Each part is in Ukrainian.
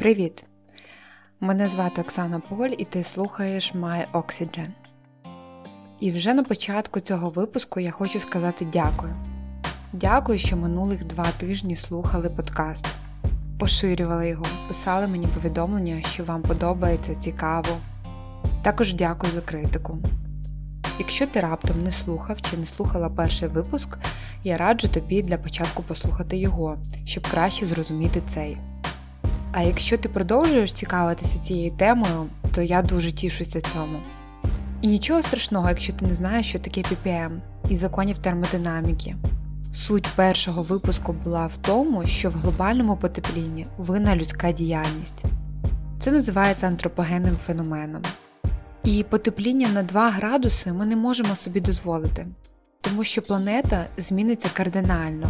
Привіт! Мене звати Оксана Поль і ти слухаєш My Oxygen. І вже на початку цього випуску я хочу сказати дякую. Дякую, що минулих два тижні слухали подкаст, поширювали його, писали мені повідомлення, що вам подобається, цікаво. Також дякую за критику. Якщо ти раптом не слухав чи не слухала перший випуск, я раджу тобі для початку послухати його, щоб краще зрозуміти цей. А якщо ти продовжуєш цікавитися цією темою, то я дуже тішуся цьому. І нічого страшного, якщо ти не знаєш, що таке PPM і законів термодинаміки. Суть першого випуску була в тому, що в глобальному потеплінні винна людська діяльність. Це називається антропогенним феноменом. І потепління на 2 градуси ми не можемо собі дозволити, тому що планета зміниться кардинально,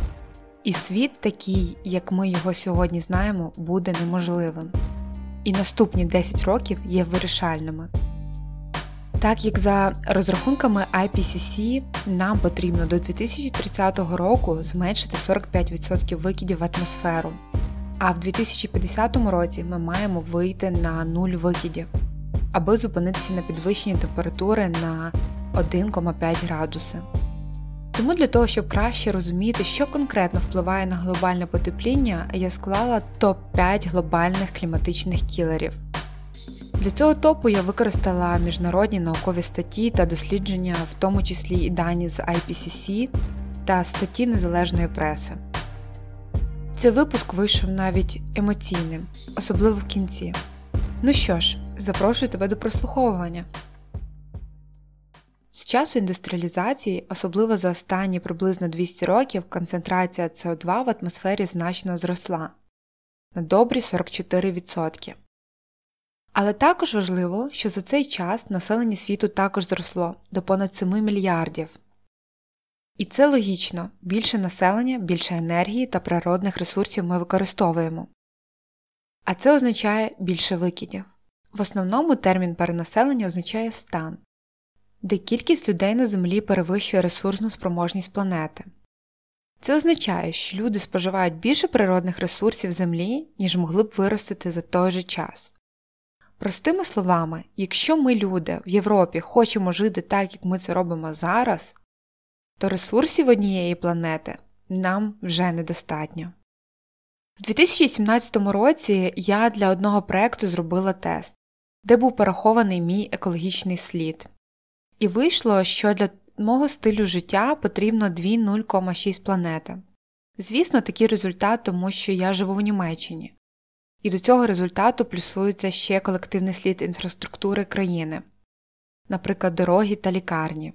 і світ такий, як ми його сьогодні знаємо, буде неможливим. І наступні 10 років є вирішальними. Так як за розрахунками IPCC нам потрібно до 2030 року зменшити 45% викидів в атмосферу, а в 2050 році ми маємо вийти на нуль викидів, аби зупинитися на підвищенні температури на 1,5 градуси. Тому для того, щоб краще розуміти, що конкретно впливає на глобальне потепління, я склала топ-5 глобальних кліматичних кілерів. Для цього топу я використала міжнародні наукові статті та дослідження, в тому числі і дані з IPCC та статті незалежної преси. Цей випуск вийшов навіть емоційним, особливо в кінці. Ну що ж, запрошую тебе до прослуховування. З часу індустріалізації, особливо за останні приблизно 200 років, концентрація СО2 в атмосфері значно зросла на добрі 44%. Але також важливо, що за цей час населення світу також зросло до понад 7 мільярдів. І це логічно більше населення, більше енергії та природних ресурсів ми використовуємо. А це означає більше викидів. В основному термін перенаселення означає стан, де кількість людей на Землі перевищує ресурсну спроможність планети. Це означає, що люди споживають більше природних ресурсів Землі, ніж могли б виростити за той же час. Простими словами, якщо ми, люди в Європі, хочемо жити так, як ми це робимо зараз, то ресурсів однієї планети нам вже недостатньо. У 2017 році я для одного проєкту зробила тест, де був порахований мій екологічний слід. І вийшло, що для мого стилю життя потрібно 2,0,6 планети. Звісно, такий результат, тому що я живу в Німеччині. І до цього результату плюсується ще колективний слід інфраструктури країни, наприклад, дороги та лікарні.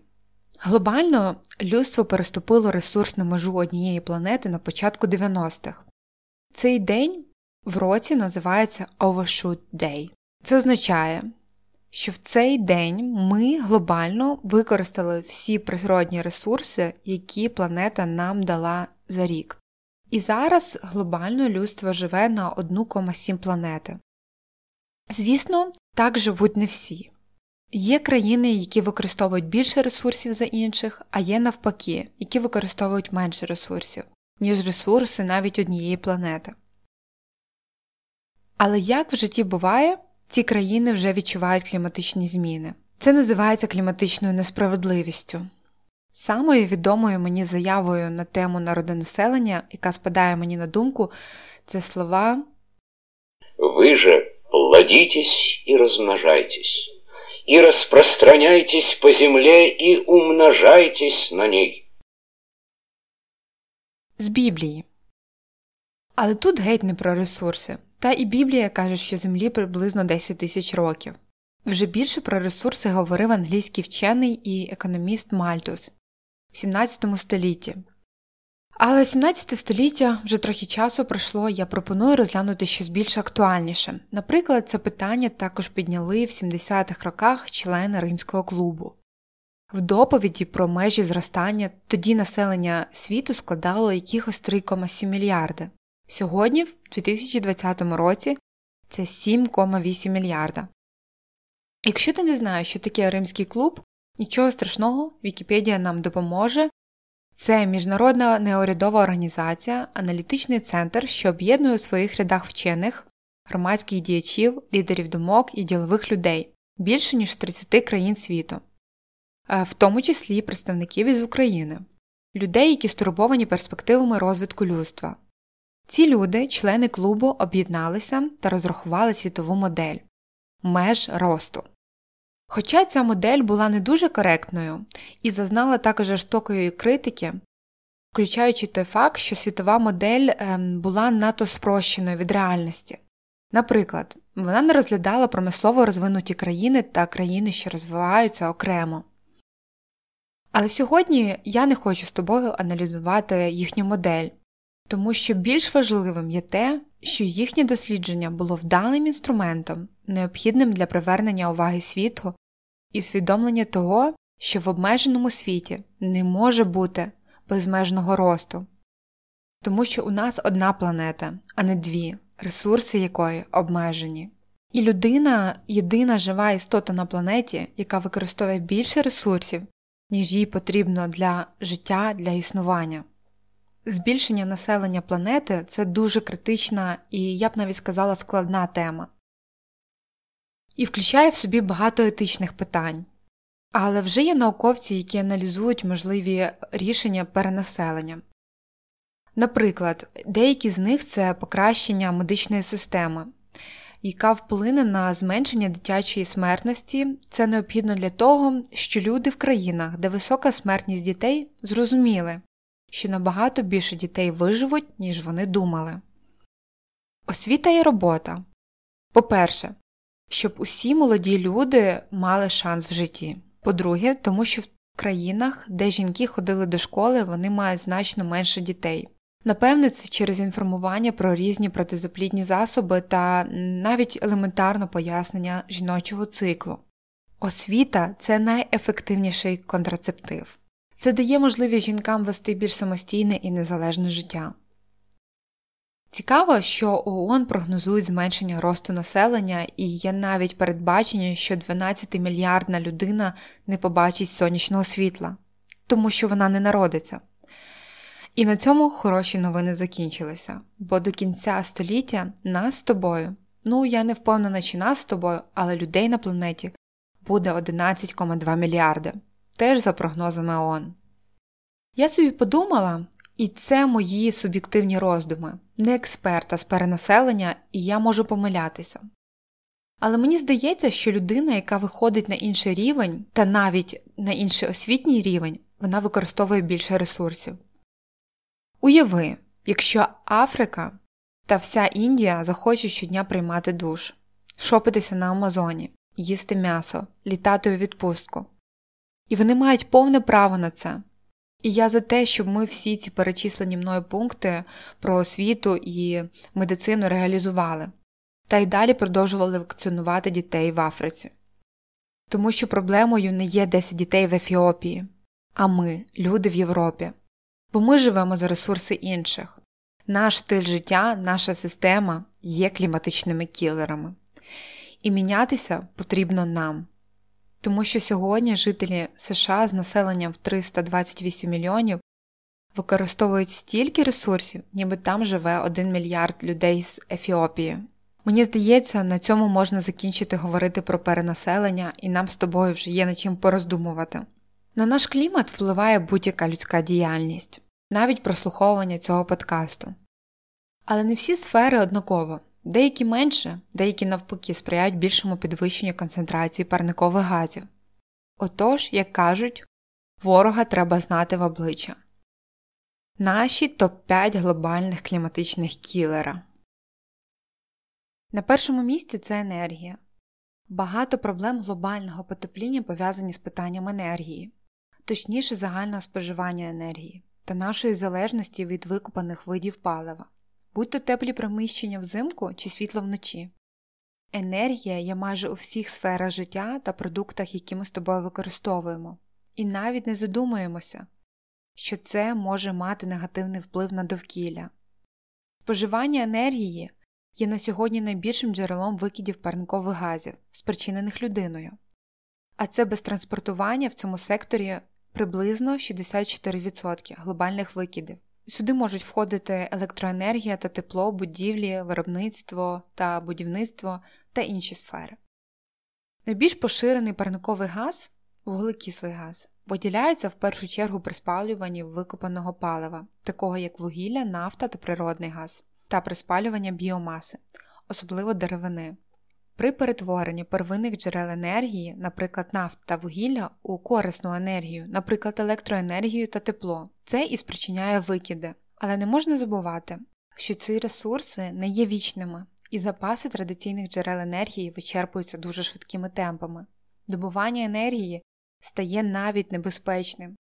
Глобально людство переступило ресурсну межу однієї планети на початку 90-х. Цей день в році називається Overshoot Day. Це означає, що в цей день ми глобально використали всі природні ресурси, які планета нам дала за рік. І зараз глобально людство живе на 1,7 планети. Звісно, так живуть не всі. Є країни, які використовують більше ресурсів за інших, а є навпаки, які використовують менше ресурсів, ніж ресурси навіть однієї планети. Але як в житті буває, ці країни вже відчувають кліматичні зміни. Це називається кліматичною несправедливістю. Самою відомою мені заявою на тему народонаселення, яка спадає мені на думку, це слова Ви же плодитесь і розмножайтесь, і розпространяйтесь по земле, і умножайтесь на ній. З Біблії. Але тут геть не про ресурси. Та і Біблія каже, що Землі приблизно 10 тисяч років. Вже більше про ресурси говорив англійський вчений і економіст Мальтус в 17 столітті. Але 17 століття вже трохи часу пройшло, я пропоную розглянути щось більш актуальніше. Наприклад, це питання також підняли в 70-х роках члени Римського клубу. В доповіді про межі зростання тоді населення світу складало якихось 3,7 мільярди. Сьогодні, в 2020 році, це 7,8 мільярда. Якщо ти не знаєш, що таке Римський клуб, нічого страшного, Вікіпедія нам допоможе. Це міжнародна неурядова організація, аналітичний центр, що об'єднує у своїх рядах вчених, громадських діячів, лідерів думок і ділових людей більше ніж 30 країн світу, е, в тому числі представників із України, людей, які стурбовані перспективами розвитку людства. Ці люди, члени клубу, об'єдналися та розрахували світову модель меж росту. Хоча ця модель була не дуже коректною і зазнала також жорстокої критики, включаючи той факт, що світова модель ем, була надто спрощеною від реальності. Наприклад, вона не розглядала промислово розвинуті країни та країни, що розвиваються окремо. Але сьогодні я не хочу з тобою аналізувати їхню модель, тому що більш важливим є те, що їхнє дослідження було вдалим інструментом, необхідним для привернення уваги світу і усвідомлення того, що в обмеженому світі не може бути безмежного росту, тому що у нас одна планета, а не дві, ресурси якої обмежені. І людина єдина жива істота на планеті, яка використовує більше ресурсів, ніж їй потрібно для життя, для існування. Збільшення населення планети це дуже критична і, я б навіть сказала, складна тема. І включає в собі багато етичних питань. Але вже є науковці, які аналізують можливі рішення перенаселення. Наприклад, деякі з них це покращення медичної системи, яка вплине на зменшення дитячої смертності. Це необхідно для того, що люди в країнах, де висока смертність дітей, зрозуміли, що набагато більше дітей виживуть, ніж вони думали. Освіта і робота. По-перше, щоб усі молоді люди мали шанс в житті. По-друге, тому що в країнах, де жінки ходили до школи, вони мають значно менше дітей. Напевне, це через інформування про різні протизаплідні засоби та навіть елементарне пояснення жіночого циклу. Освіта це найефективніший контрацептив. Це дає можливість жінкам вести більш самостійне і незалежне життя. Цікаво, що ООН прогнозують зменшення росту населення і є навіть передбачення, що 12-мільярдна людина не побачить сонячного світла, тому що вона не народиться. І на цьому хороші новини закінчилися, бо до кінця століття нас з тобою, ну я не впевнена, чи нас з тобою, але людей на планеті буде 11,2 мільярди, теж за прогнозами ООН. Я собі подумала, і це мої суб'єктивні роздуми, не експерта з перенаселення, і я можу помилятися. Але мені здається, що людина, яка виходить на інший рівень, та навіть на інший освітній рівень, вона використовує більше ресурсів. Уяви, якщо Африка та вся Індія захочуть щодня приймати душ, шопитися на Амазоні, їсти м'ясо, літати у відпустку. І вони мають повне право на це. І я за те, щоб ми всі ці перечислені мною пункти про освіту і медицину реалізували, та й далі продовжували вакцинувати дітей в Африці. Тому що проблемою не є 10 дітей в Ефіопії, а ми, люди в Європі бо ми живемо за ресурси інших. Наш стиль життя, наша система є кліматичними кілерами. І мінятися потрібно нам. Тому що сьогодні жителі США з населенням в 328 мільйонів використовують стільки ресурсів, ніби там живе 1 мільярд людей з Ефіопії. Мені здається, на цьому можна закінчити говорити про перенаселення, і нам з тобою вже є над чим пороздумувати. На наш клімат впливає будь-яка людська діяльність навіть прослуховування цього подкасту. Але не всі сфери однаково, деякі менше, деякі навпаки сприяють більшому підвищенню концентрації парникових газів. Отож, як кажуть, ворога треба знати в обличчя. Наші топ 5 глобальних кліматичних кілера. На першому місці це енергія. Багато проблем глобального потепління пов'язані з питанням енергії, точніше загального споживання енергії та нашої залежності від викопаних видів палива, будь то теплі приміщення взимку чи світло вночі. Енергія є майже у всіх сферах життя та продуктах, які ми з тобою використовуємо, і навіть не задумуємося, що це може мати негативний вплив на довкілля. Споживання енергії є на сьогодні найбільшим джерелом викидів парникових газів, спричинених людиною, а це без транспортування в цьому секторі приблизно 64% глобальних викидів. Сюди можуть входити електроенергія та тепло, будівлі, виробництво та будівництво та інші сфери. Найбільш поширений парниковий газ вуглекислий газ, виділяється в першу чергу при спалюванні викопаного палива, такого як вугілля, нафта та природний газ, та при спалюванні біомаси, особливо деревини. При перетворенні первинних джерел енергії, наприклад, нафт та вугілля, у корисну енергію, наприклад, електроенергію та тепло, це і спричиняє викиди. Але не можна забувати, що ці ресурси не є вічними, і запаси традиційних джерел енергії вичерпуються дуже швидкими темпами. Добування енергії стає навіть небезпечним,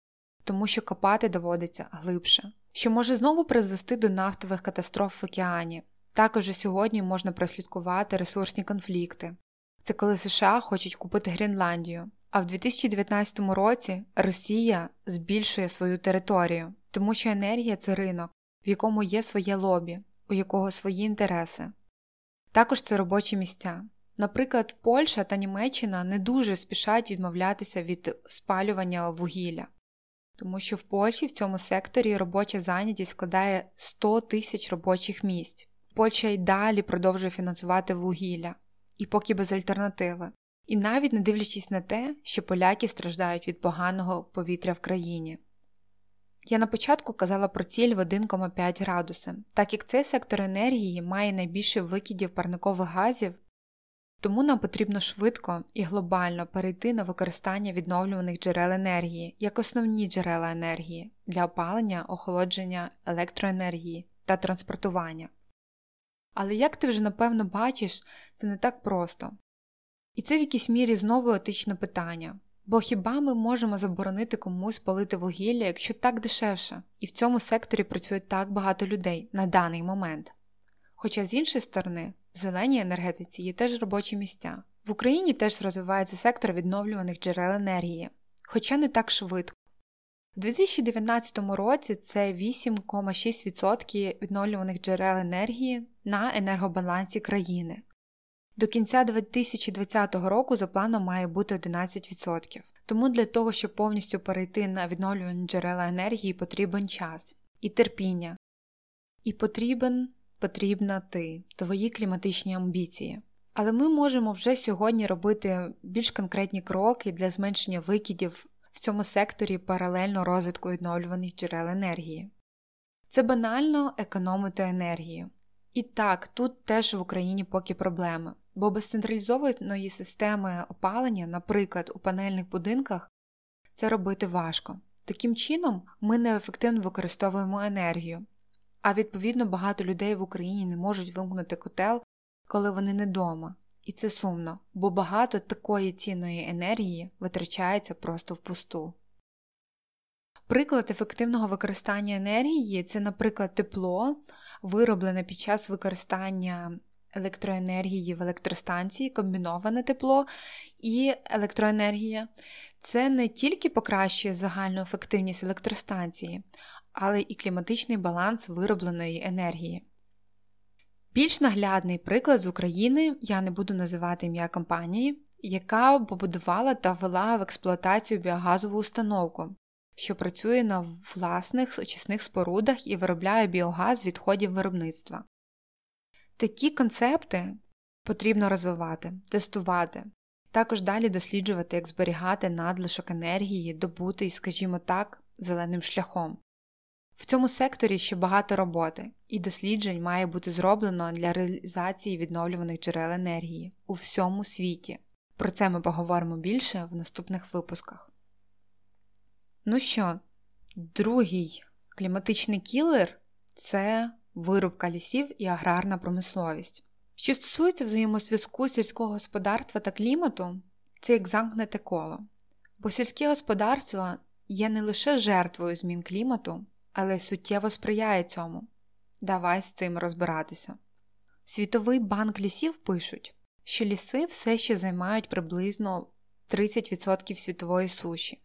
тому що копати доводиться глибше, що може знову призвести до нафтових катастроф в океані. Також сьогодні можна прослідкувати ресурсні конфлікти. Це коли США хочуть купити Гренландію. А в 2019 році Росія збільшує свою територію, тому що енергія це ринок, в якому є своє лобі, у якого свої інтереси. Також це робочі місця. Наприклад, Польща та Німеччина не дуже спішать відмовлятися від спалювання вугілля, тому що в Польщі в цьому секторі робоча зайнятість складає 100 тисяч робочих місць. Польща й далі продовжує фінансувати вугілля, і поки без альтернативи. І навіть не дивлячись на те, що поляки страждають від поганого повітря в країні. Я на початку казала про ціль в 1,5 градуси, так як цей сектор енергії має найбільше викидів парникових газів тому нам потрібно швидко і глобально перейти на використання відновлюваних джерел енергії як основні джерела енергії для опалення, охолодження електроенергії та транспортування. Але як ти вже напевно бачиш, це не так просто. І це в якійсь мірі знову етичне питання. Бо хіба ми можемо заборонити комусь палити вугілля, якщо так дешевше, і в цьому секторі працює так багато людей на даний момент? Хоча з іншої сторони, в зеленій енергетиці є теж робочі місця. В Україні теж розвивається сектор відновлюваних джерел енергії, хоча не так швидко. У 2019 році це 8,6% відновлюваних джерел енергії на енергобалансі країни. До кінця 2020 року за планом має бути 11%. Тому для того, щоб повністю перейти на відновлювані джерела енергії, потрібен час і терпіння. І потрібен потрібна ти, твої кліматичні амбіції. Але ми можемо вже сьогодні робити більш конкретні кроки для зменшення викидів в цьому секторі паралельно розвитку відновлюваних джерел енергії. Це банально економити енергію. І так, тут теж в Україні поки проблеми, бо без централізованої системи опалення, наприклад, у панельних будинках, це робити важко. Таким чином, ми неефективно використовуємо енергію, а відповідно багато людей в Україні не можуть вимкнути котел, коли вони не вдома. І це сумно, бо багато такої цінної енергії витрачається просто впусту. Приклад ефективного використання енергії це, наприклад, тепло, вироблене під час використання електроенергії в електростанції, комбіноване тепло і електроенергія. Це не тільки покращує загальну ефективність електростанції, але і кліматичний баланс виробленої енергії. Більш наглядний приклад з України я не буду називати ім'я компанії, яка побудувала та ввела в експлуатацію біогазову установку, що працює на власних очисних спорудах і виробляє біогаз з відходів виробництва. Такі концепти потрібно розвивати, тестувати, також далі досліджувати, як зберігати надлишок енергії, добутий, скажімо так, зеленим шляхом. В цьому секторі ще багато роботи, і досліджень має бути зроблено для реалізації відновлюваних джерел енергії у всьому світі. Про це ми поговоримо більше в наступних випусках. Ну що, другий кліматичний кілер це вирубка лісів і аграрна промисловість. Що стосується взаємозв'язку сільського господарства та клімату, це як замкнете коло, бо сільське господарство є не лише жертвою змін клімату але суттєво сприяє цьому. Давай з цим розбиратися. Світовий банк лісів пишуть, що ліси все ще займають приблизно 30% світової суші,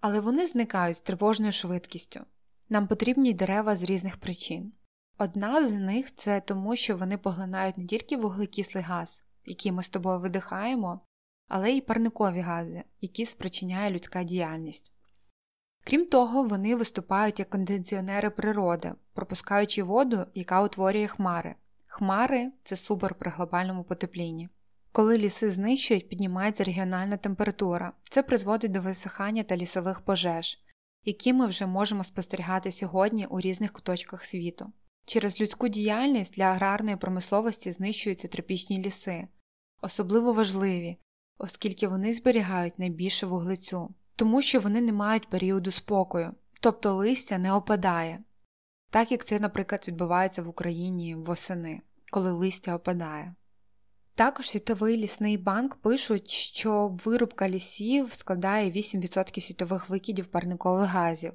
але вони зникають з тривожною швидкістю. Нам потрібні дерева з різних причин. Одна з них це тому, що вони поглинають не тільки вуглекислий газ, який ми з тобою видихаємо, але й парникові гази, які спричиняє людська діяльність. Крім того, вони виступають як кондиціонери природи, пропускаючи воду, яка утворює хмари. Хмари це супер при глобальному потеплінні. Коли ліси знищують, піднімається регіональна температура. Це призводить до висихання та лісових пожеж, які ми вже можемо спостерігати сьогодні у різних куточках світу. Через людську діяльність для аграрної промисловості знищуються тропічні ліси, особливо важливі, оскільки вони зберігають найбільше вуглецю, тому що вони не мають періоду спокою, тобто листя не опадає, так як це, наприклад, відбувається в Україні восени, коли листя опадає. Також Світовий лісний банк пишуть, що вирубка лісів складає 8% світових викидів парникових газів.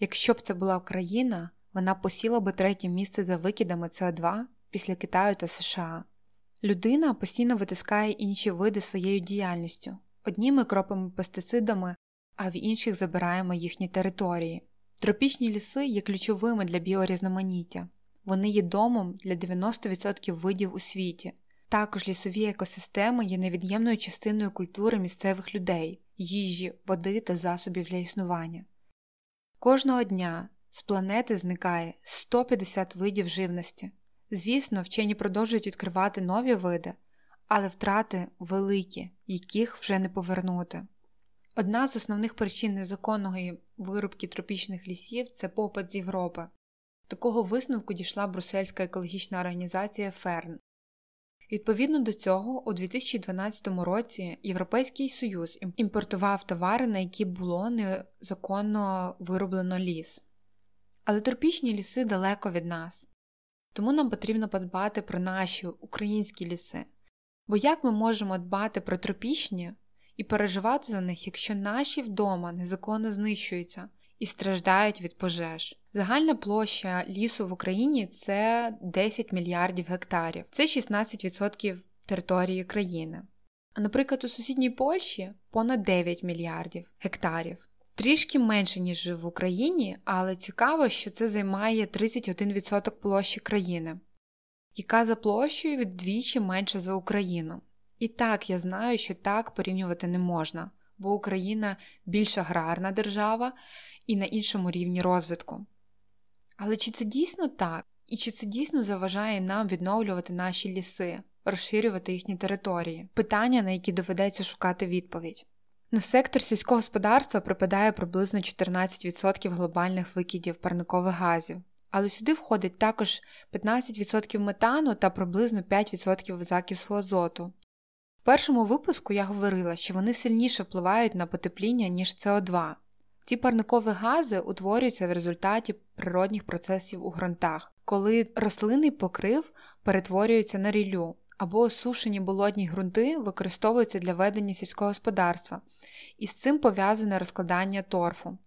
Якщо б це була Україна, вона посіла би третє місце за викидами СО2 після Китаю та США. Людина постійно витискає інші види своєю діяльністю. Одні ми кропимо пестицидами, а в інших забираємо їхні території. Тропічні ліси є ключовими для біорізноманіття. Вони є домом для 90% видів у світі. Також лісові екосистеми є невід'ємною частиною культури місцевих людей, їжі, води та засобів для існування. Кожного дня з планети зникає 150 видів живності. Звісно, вчені продовжують відкривати нові види, але втрати великі, яких вже не повернути. Одна з основних причин незаконної вирубки тропічних лісів це попит з Європи. Такого висновку дійшла Брусельська екологічна організація Ферн. Відповідно до цього, у 2012 році Європейський Союз імпортував товари, на які було незаконно вироблено ліс. Але тропічні ліси далеко від нас, тому нам потрібно подбати про наші українські ліси. Бо як ми можемо дбати про тропічні і переживати за них, якщо наші вдома незаконно знищуються і страждають від пожеж? Загальна площа лісу в Україні це 10 мільярдів гектарів, це 16% території країни. А наприклад, у сусідній Польщі понад 9 мільярдів гектарів. Трішки менше, ніж в Україні, але цікаво, що це займає 31% площі країни, яка за площею віддвічі менше за Україну. І так, я знаю, що так порівнювати не можна, бо Україна більш аграрна держава і на іншому рівні розвитку. Але чи це дійсно так? І чи це дійсно заважає нам відновлювати наші ліси, розширювати їхні території? Питання, на які доведеться шукати відповідь. На сектор сільського господарства припадає приблизно 14% глобальних викидів парникових газів, але сюди входить також 15% метану та приблизно 5% закису азоту. В першому випуску я говорила, що вони сильніше впливають на потепління, ніж СО2. Ці парникові гази утворюються в результаті природних процесів у ґрунтах, коли рослинний покрив перетворюється на ріллю, або осушені болотні ґрунти використовуються для ведення сільського господарства, і з цим пов'язане розкладання торфу.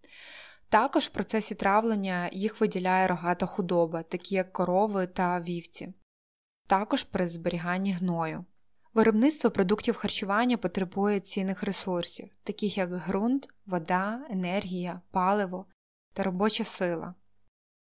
Також в процесі травлення їх виділяє рогата худоба, такі як корови та вівці, також при зберіганні гною. Виробництво продуктів харчування потребує цінних ресурсів, таких як ґрунт, вода, енергія, паливо та робоча сила.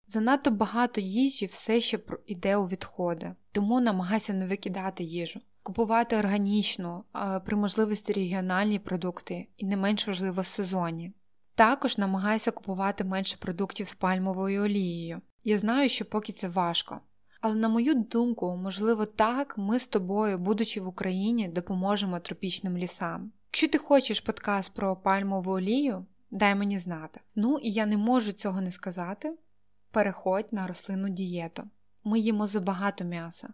Занадто багато їжі все ще йде у відходи, тому намагайся не викидати їжу, купувати органічну, при можливості регіональні продукти і не менш важливо сезонні. Також намагайся купувати менше продуктів з пальмовою олією. Я знаю, що поки це важко. Але, на мою думку, можливо, так ми з тобою, будучи в Україні, допоможемо тропічним лісам. Якщо ти хочеш подкаст про пальмову олію, дай мені знати. Ну і я не можу цього не сказати переходь на рослинну дієту. Ми їмо забагато м'яса.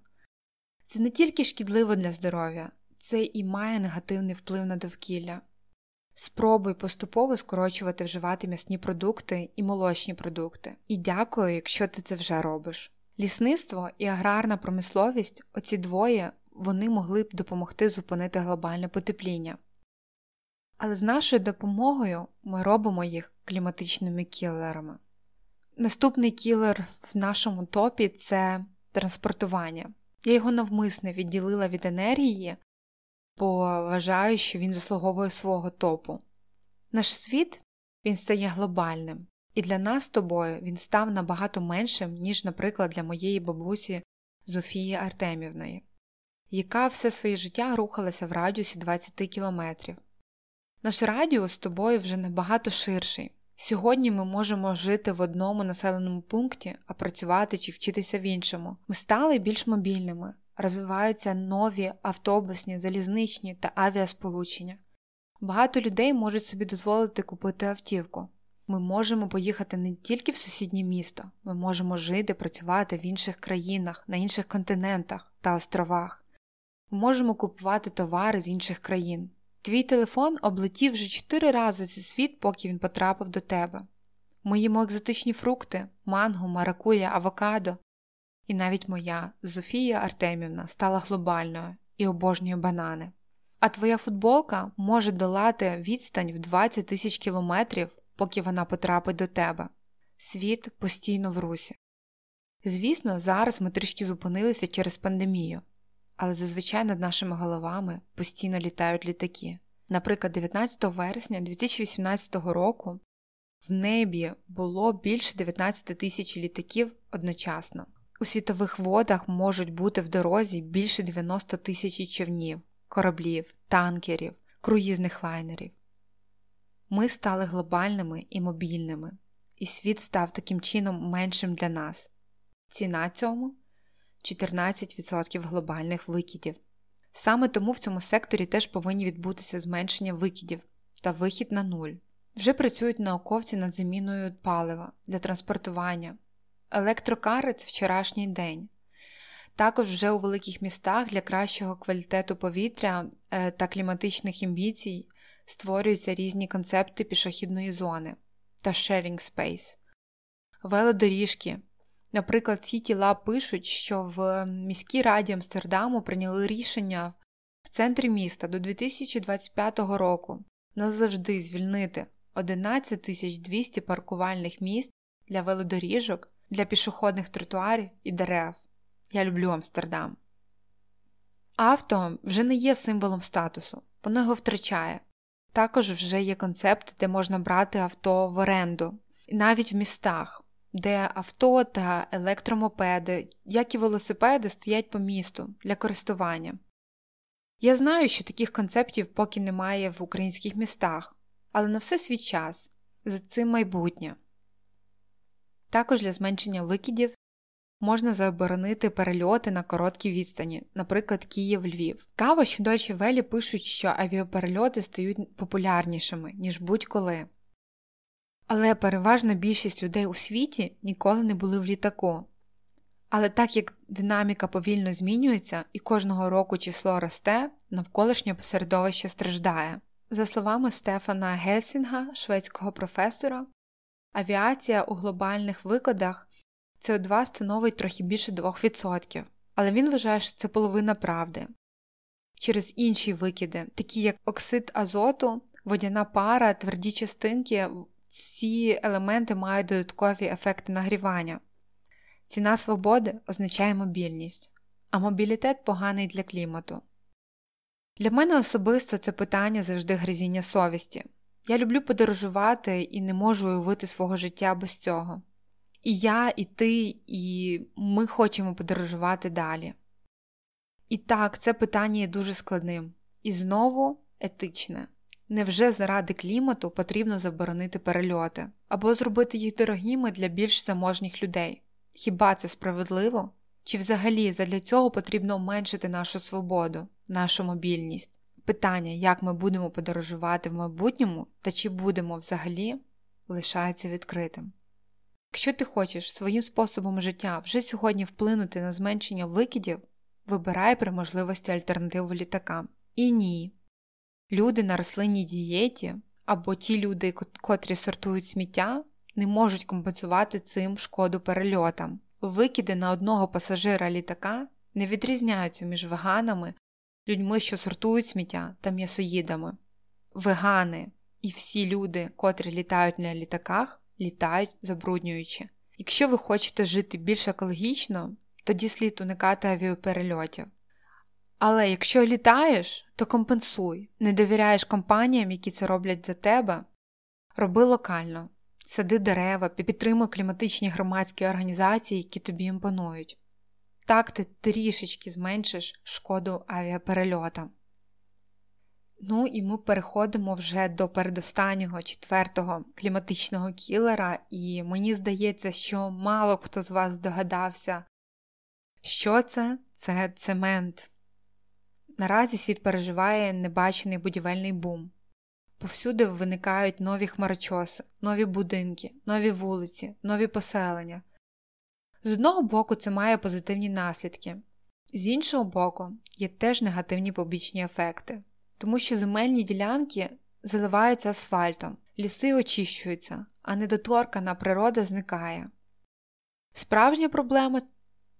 Це не тільки шкідливо для здоров'я, це і має негативний вплив на довкілля. Спробуй поступово скорочувати вживати м'ясні продукти і молочні продукти. І дякую, якщо ти це вже робиш. Лісництво і аграрна промисловість оці двоє вони могли б допомогти зупинити глобальне потепління. Але з нашою допомогою ми робимо їх кліматичними кілерами. Наступний кілер в нашому топі це транспортування. Я його навмисне відділила від енергії, бо вважаю, що він заслуговує свого топу. Наш світ він стає глобальним, і для нас з тобою він став набагато меншим, ніж, наприклад, для моєї бабусі Зофії Артемівної, яка все своє життя рухалася в радіусі 20 кілометрів. Наш радіус з тобою вже набагато ширший Сьогодні ми можемо жити в одному населеному пункті, а працювати чи вчитися в іншому. Ми стали більш мобільними, розвиваються нові автобусні, залізничні та авіасполучення. Багато людей можуть собі дозволити купити автівку. Ми можемо поїхати не тільки в сусіднє місто, ми можемо жити, працювати в інших країнах, на інших континентах та островах. Ми можемо купувати товари з інших країн. Твій телефон облетів вже чотири рази цей світ, поки він потрапив до тебе. Ми їмо екзотичні фрукти, манго, маракуя, авокадо. І навіть моя Зофія Артемівна стала глобальною і обожнює банани. А твоя футболка може долати відстань в 20 тисяч кілометрів, поки вона потрапить до тебе. Світ постійно в русі. Звісно, зараз ми трішки зупинилися через пандемію, але зазвичай над нашими головами постійно літають літаки. Наприклад, 19 вересня 2018 року в небі було більше 19 тисяч літаків одночасно. У світових водах можуть бути в дорозі більше 90 тисяч човнів, кораблів, танкерів, круїзних лайнерів. Ми стали глобальними і мобільними, і світ став таким чином меншим для нас. Ціна цьому 14% глобальних викидів. Саме тому в цьому секторі теж повинні відбутися зменшення викидів та вихід на нуль. Вже працюють науковці над заміною палива для транспортування. Електрокари це вчорашній день. Також вже у великих містах для кращого квалітету повітря е, та кліматичних амбіцій створюються різні концепти пішохідної зони та sharing space. Велодоріжки. Наприклад, City Lab пишуть, що в міській раді Амстердаму прийняли рішення в центрі міста до 2025 року назавжди звільнити 11 200 паркувальних місць для велодоріжок, для пішохідних тротуарів і дерев. Я люблю Амстердам. Авто вже не є символом статусу, воно його втрачає. Також вже є концепт, де можна брати авто в оренду, навіть в містах, де авто та електромопеди, як і велосипеди, стоять по місту для користування. Я знаю, що таких концептів поки немає в українських містах, але на все свій час за цим майбутнє. Також для зменшення викидів можна заборонити перельоти на короткі відстані, наприклад, Київ-Львів. Каво, що Дольче Велі пишуть, що авіаперельоти стають популярнішими, ніж будь-коли. Але переважна більшість людей у світі ніколи не були в літаку. Але так як динаміка повільно змінюється і кожного року число росте, навколишнє середовище страждає. За словами Стефана Гельсінга, шведського професора, авіація у глобальних викидах СО2 становить трохи більше 2%, але він вважає, що це половина правди. Через інші викиди, такі як оксид азоту, водяна пара, тверді частинки, ці елементи мають додаткові ефекти нагрівання. Ціна свободи означає мобільність, а мобілітет поганий для клімату. Для мене особисто це питання завжди гризіння совісті. Я люблю подорожувати і не можу уявити свого життя без цього. І я, і ти, і ми хочемо подорожувати далі. І так, це питання є дуже складним і знову етичне. Невже заради клімату потрібно заборонити перельоти або зробити їх дорогими для більш заможніх людей? Хіба це справедливо? Чи взагалі задля цього потрібно уменшити нашу свободу, нашу мобільність? Питання, як ми будемо подорожувати в майбутньому та чи будемо взагалі, лишається відкритим. Якщо ти хочеш своїм способом життя вже сьогодні вплинути на зменшення викидів, вибирай при можливості альтернативу літакам. І ні. Люди на рослинній дієті або ті люди, котрі сортують сміття, не можуть компенсувати цим шкоду перельотам. Викиди на одного пасажира літака не відрізняються між веганами, людьми, що сортують сміття та м'ясоїдами. Вегани і всі люди, котрі літають на літаках, літають забруднюючи. Якщо ви хочете жити більш екологічно, тоді слід уникати авіаперельотів. Але якщо літаєш, то компенсуй, не довіряєш компаніям, які це роблять за тебе, роби локально, сади дерева, підтримуй кліматичні громадські організації, які тобі імпонують. Так ти трішечки зменшиш шкоду авіаперельотам. Ну і ми переходимо вже до передостаннього четвертого кліматичного кілера, і мені здається, що мало хто з вас здогадався, що це? Це цемент. Наразі світ переживає небачений будівельний бум. Повсюди виникають нові хмарочоси, нові будинки, нові вулиці, нові поселення. З одного боку, це має позитивні наслідки, з іншого боку, є теж негативні побічні ефекти, тому що земельні ділянки заливаються асфальтом, ліси очищуються, а недоторкана природа зникає. Справжня проблема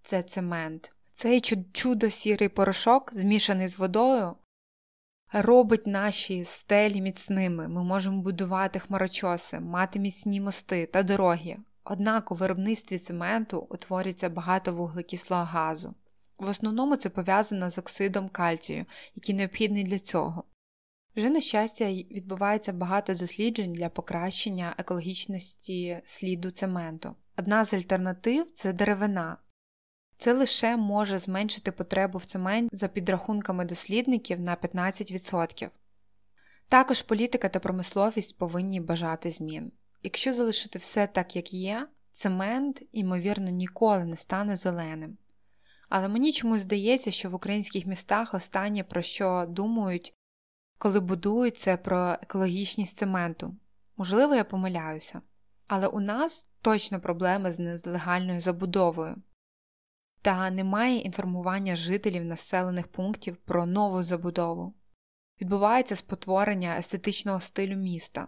це цемент. Цей чудо сірий порошок, змішаний з водою, робить наші стелі міцними. Ми можемо будувати хмарочоси, мати міцні мости та дороги. Однак у виробництві цементу утворюється багато вуглекислого газу. В основному це пов'язано з оксидом кальцію, який необхідний для цього. Вже, на щастя, відбувається багато досліджень для покращення екологічності сліду цементу. Одна з альтернатив це деревина. Це лише може зменшити потребу в цементі за підрахунками дослідників на 15%. Також політика та промисловість повинні бажати змін. Якщо залишити все так, як є, цемент, ймовірно, ніколи не стане зеленим. Але мені чомусь здається, що в українських містах останнє про що думають, коли будують це про екологічність цементу. Можливо, я помиляюся. Але у нас точно проблеми з нелегальною забудовою. Та немає інформування жителів населених пунктів про нову забудову. Відбувається спотворення естетичного стилю міста,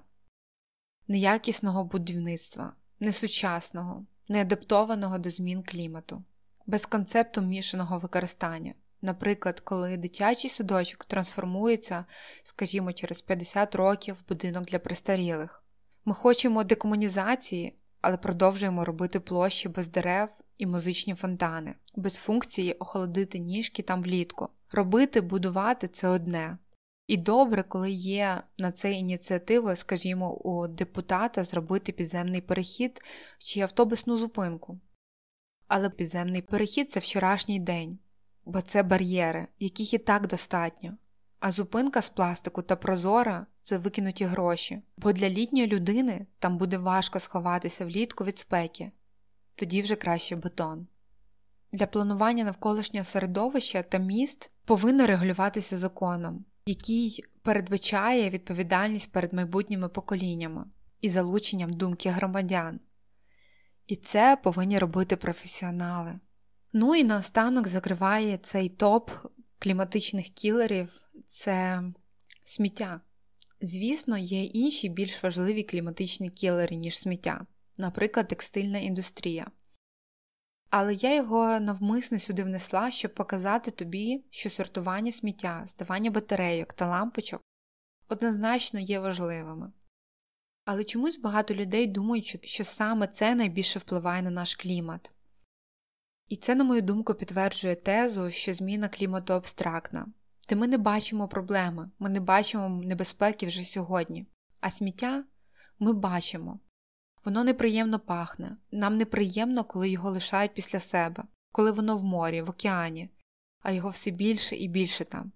неякісного будівництва, несучасного, неадаптованого до змін клімату без концепту мішаного використання. Наприклад, коли дитячий садочок трансформується, скажімо, через 50 років в будинок для престарілих. Ми хочемо декомунізації, але продовжуємо робити площі без дерев і музичні фонтани, без функції охолодити ніжки там влітку. Робити, будувати це одне. І добре, коли є на це ініціатива, скажімо, у депутата зробити підземний перехід чи автобусну зупинку. Але підземний перехід це вчорашній день, бо це бар'єри, яких і так достатньо. А зупинка з пластику та прозора це викинуті гроші, бо для літньої людини там буде важко сховатися влітку від спеки, тоді вже краще бетон. Для планування навколишнього середовища та міст повинно регулюватися законом, який передбачає відповідальність перед майбутніми поколіннями і залученням думки громадян. І це повинні робити професіонали. Ну і наостанок закриває цей топ кліматичних кілерів це сміття. Звісно, є інші більш важливі кліматичні кілери, ніж сміття, наприклад, текстильна індустрія. Але я його навмисне сюди внесла, щоб показати тобі, що сортування сміття, здавання батарейок та лампочок однозначно є важливими. Але чомусь багато людей думають, що саме це найбільше впливає на наш клімат. І це, на мою думку, підтверджує тезу, що зміна клімату абстрактна, де ми не бачимо проблеми, ми не бачимо небезпеки вже сьогодні, а сміття ми бачимо. Воно неприємно пахне, нам неприємно, коли його лишають після себе, коли воно в морі, в океані, а його все більше і більше там.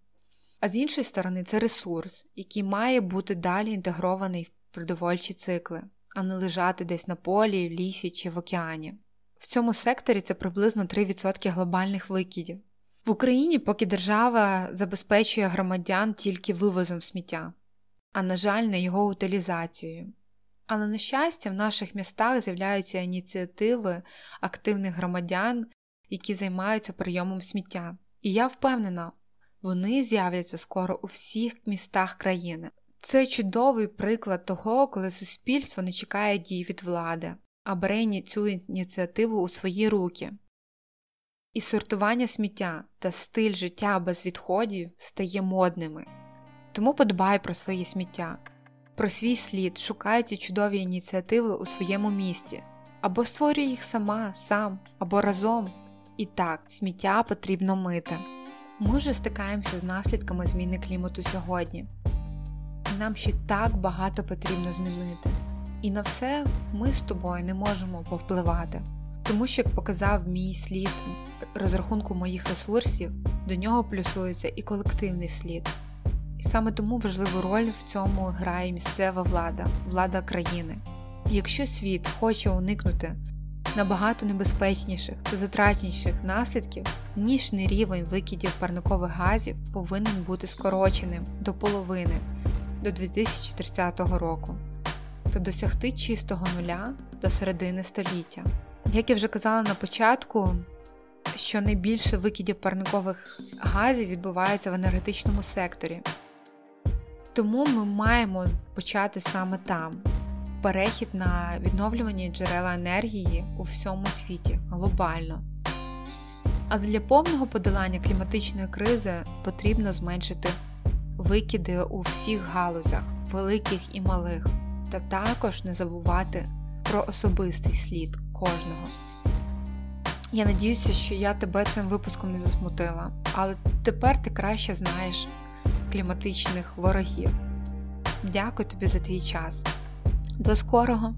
А з іншої сторони, це ресурс, який має бути далі інтегрований в продовольчі цикли, а не лежати десь на полі, в лісі чи в океані. В цьому секторі це приблизно 3% глобальних викидів. В Україні поки держава забезпечує громадян тільки вивозом сміття, а на жаль, не його утилізацією. Але, на щастя, в наших містах з'являються ініціативи активних громадян, які займаються прийомом сміття. І я впевнена, вони з'являться скоро у всіх містах країни. Це чудовий приклад того, коли суспільство не чекає дій від влади, а бере цю ініціативу у свої руки. І сортування сміття та стиль життя без відходів стає модними. Тому подбай про своє сміття, про свій слід, шукай ці чудові ініціативи у своєму місті, або створюй їх сама, сам, або разом. І так, сміття потрібно мити. Ми вже стикаємося з наслідками зміни клімату сьогодні нам ще так багато потрібно змінити. І на все ми з тобою не можемо повпливати. Тому що, як показав мій слід розрахунку моїх ресурсів, до нього плюсується і колективний слід. І саме тому важливу роль в цьому грає місцева влада, влада країни. Якщо світ хоче уникнути набагато небезпечніших та затратніших наслідків, ніжний рівень викидів парникових газів повинен бути скороченим до половини до 2030 року та досягти чистого нуля до середини століття. Як я вже казала на початку, що найбільше викидів парникових газів відбувається в енергетичному секторі. Тому ми маємо почати саме там перехід на відновлювані джерела енергії у всьому світі глобально. А для повного подолання кліматичної кризи потрібно зменшити викиди у всіх галузях, великих і малих, та також не забувати про особистий слід кожного. Я надіюся, що я тебе цим випуском не засмутила, але тепер ти краще знаєш кліматичних ворогів. Дякую тобі за твій час. До скорого!